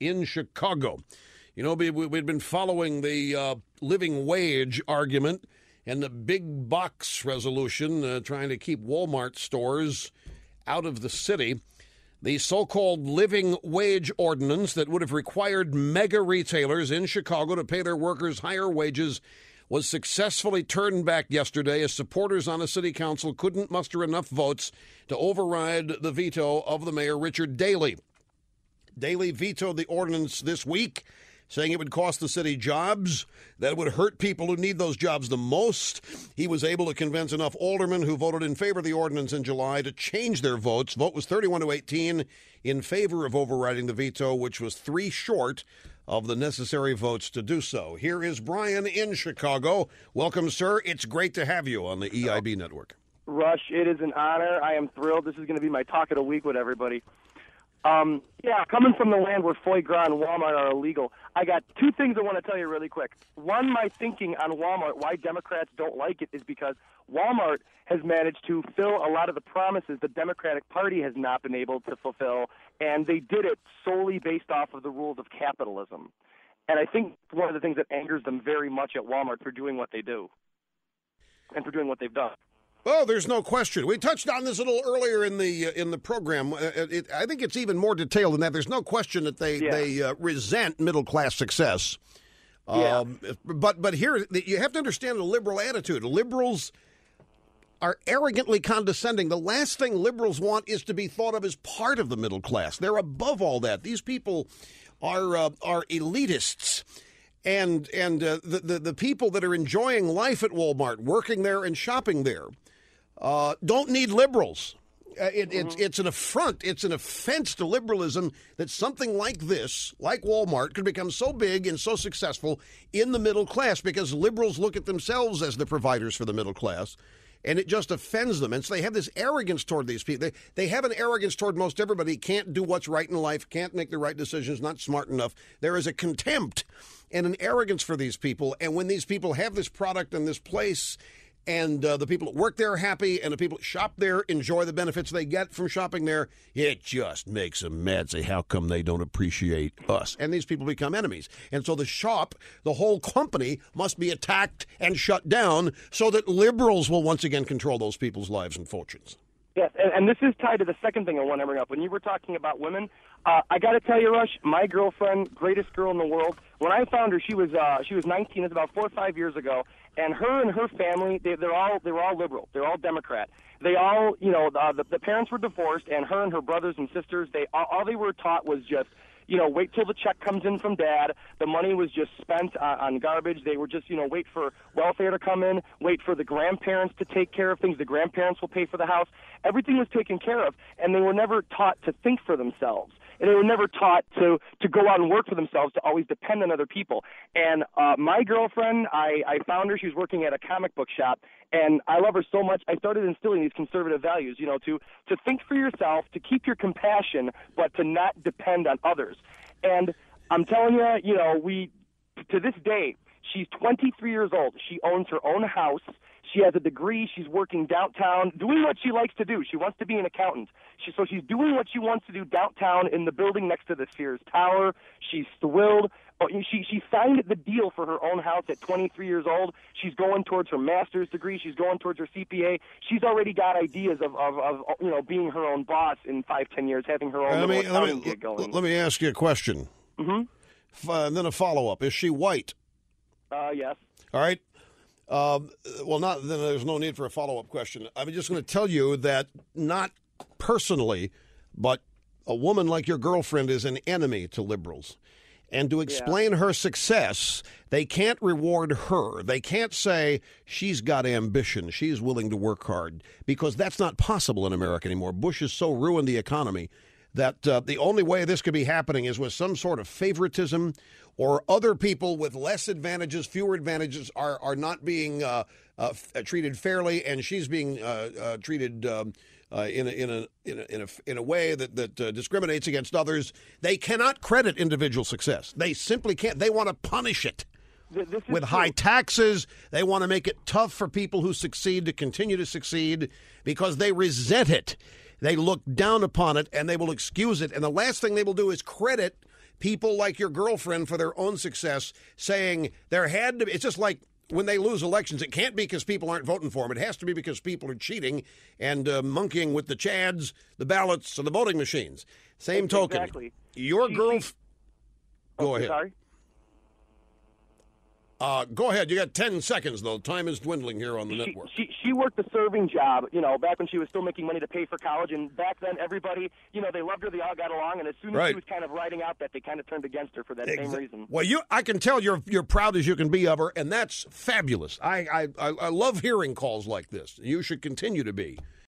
in Chicago. You know, we, we'd been following the uh, living wage argument and the big box resolution uh, trying to keep Walmart stores out of the city. The so called living wage ordinance that would have required mega retailers in Chicago to pay their workers higher wages was successfully turned back yesterday as supporters on the city council couldn't muster enough votes to override the veto of the mayor, Richard Daley. Daley vetoed the ordinance this week, saying it would cost the city jobs, that would hurt people who need those jobs the most. He was able to convince enough aldermen who voted in favor of the ordinance in July to change their votes. Vote was 31 to 18 in favor of overriding the veto, which was three short of the necessary votes to do so. Here is Brian in Chicago. Welcome, sir. It's great to have you on the EIB network. Rush, it is an honor. I am thrilled. This is going to be my talk of the week with everybody. Um, yeah, coming from the land where foie gras and Walmart are illegal, I got two things I want to tell you really quick. One, my thinking on Walmart, why Democrats don't like it, is because Walmart has managed to fill a lot of the promises the Democratic Party has not been able to fulfill, and they did it solely based off of the rules of capitalism. And I think one of the things that angers them very much at Walmart for doing what they do and for doing what they've done. Oh, there's no question. We touched on this a little earlier in the uh, in the program. Uh, it, I think it's even more detailed than that. There's no question that they Yeah. they uh, resent middle class success. Yeah. Um, but but here you have to understand the liberal attitude. Liberals are arrogantly condescending. The last thing liberals want is to be thought of as part of the middle class. They're above all that. These people are uh, are elitists. And and uh, the, the the people that are enjoying life at Walmart, working there and shopping there, uh, don't need liberals. Uh, it, it's it's an affront. It's an offense to liberalism that something like this, like Walmart, could become so big and so successful in the middle class because liberals look at themselves as the providers for the middle class, and it just offends them. And so they have this arrogance toward these people. They they have an arrogance toward most everybody. Can't do what's right in life. Can't make the right decisions. Not smart enough. There is a contempt and an arrogance for these people. And when these people have this product and this place and uh, the people that work there are happy, and the people that shop there enjoy the benefits they get from shopping there. It just makes them mad. Say, how come they don't appreciate us? And these people become enemies. And so the shop, the whole company, must be attacked and shut down so that liberals will once again control those people's lives and fortunes. Yes, and, and this is tied to the second thing I want to bring up. When you were talking about women, uh, I got to tell you, Rush, my girlfriend, greatest girl in the world. When I found her, she was uh, she was 19. It's about four or five years ago, and her and her family, they, they're all they were all liberal. They're all Democrat. They all, you know, uh, the, the parents were divorced, and her and her brothers and sisters, they all, all they were taught was just you know, wait till the check comes in from dad. The money was just spent on, on garbage. They were just, you know, wait for welfare to come in, wait for the grandparents to take care of things. The grandparents will pay for the house. Everything was taken care of, and they were never taught to think for themselves. And they were never taught to to go out and work for themselves, to always depend on other people. And uh, my girlfriend, I, I found her. She was working at a comic book shop, and I love her so much. I started instilling these conservative values, you know, to to think for yourself, to keep your compassion, but to not depend on others. And I'm telling you, you know, we to this day, she's 23 years old. She owns her own house. She has a degree. She's working downtown, doing what she likes to do. She wants to be an accountant. She, so she's doing what she wants to do downtown in the building next to the Sears Tower. She's thrilled. Oh, She she signed the deal for her own house at 23 years old. She's going towards her master's degree. She's going towards her CPA. She's already got ideas of, of, of you know being her own boss in five ten years, having her own Let me, let, me, going. let me ask you a question. hmm uh, and then a follow up. Is she white? Uh, yes. All right. Um, well, not then. There's no need for a follow up question. I'm just going to tell you that not personally, but a woman like your girlfriend is an enemy to liberals. And to explain her success, they can't reward her. They can't say she's got ambition, she's willing to work hard, because that's not possible in America anymore. Bush has so ruined the economy that uh, the only way this could be happening is with some sort of favoritism or other people with less advantages, fewer advantages are, are not being uh, uh, f- treated fairly, and she's being uh, uh, treated um, uh, in, a, in, a, in, a, in, a, in a way that, that uh, discriminates against others. They cannot credit individual success. They simply can't. They want to punish it Th- This is with true. high taxes. They want to make it tough for people who succeed to continue to succeed because they resent it. They look down upon it and they will excuse it. And the last thing they will do is credit people like your girlfriend for their own success, saying there had to. It's just like when they lose elections, it can't be because people aren't voting for them. It has to be because people are cheating and uh, monkeying with the chads, the ballots, and the voting machines. Same token. Exactly. Your girl. Go Oh, ahead. Sorry. Uh, go ahead. You got 10 seconds, though. Time is dwindling here on the She, network. she she worked a serving job, you know, back when she was still making money to pay for college, and back then everybody, you know, they loved her, they all got along, and as soon as Right. she was kind of riding out that, they kind of turned against her for that same reason. Well, you, I can tell you're you're proud as you can be of her, and that's fabulous. I, I, I love hearing calls like this. You should continue to be.